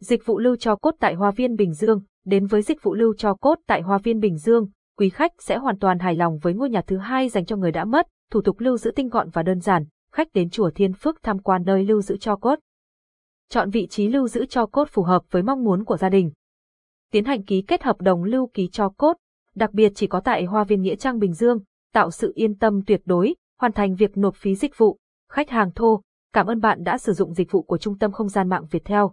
Dịch vụ lưu cho cốt tại Hoa viên Bình Dương, đến với dịch vụ lưu cho cốt tại Hoa viên Bình Dương, quý khách sẽ hoàn toàn hài lòng với ngôi nhà thứ hai dành cho người đã mất, thủ tục lưu giữ tinh gọn và đơn giản, khách đến chùa Thiên Phước tham quan nơi lưu giữ cho cốt. Chọn vị trí lưu giữ cho cốt phù hợp với mong muốn của gia đình. Tiến hành ký kết hợp đồng lưu ký cho cốt, đặc biệt chỉ có tại Hoa viên Nghĩa Trang Bình Dương, tạo sự yên tâm tuyệt đối, hoàn thành việc nộp phí dịch vụ. Khách hàng thô, cảm ơn bạn đã sử dụng dịch vụ của Trung tâm Không gian mạng Việt Theo.